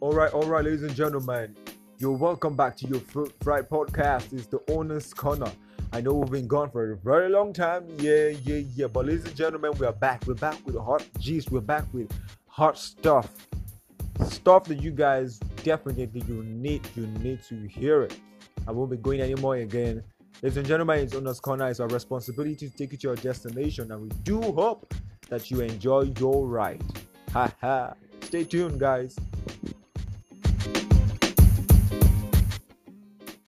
All right, all right, ladies and gentlemen, you're welcome back to your Fruit fright podcast. It's the Owner's Connor. I know we've been gone for a very long time. Yeah, yeah, yeah. But ladies and gentlemen, we are back. We're back with hot G's. We're back with hot stuff. Stuff that you guys definitely you need. You need to hear it. I won't be going anymore again. Ladies and gentlemen, it's Owner's Connor. It's our responsibility to take you to your destination, and we do hope that you enjoy your ride. Ha ha. Stay tuned, guys.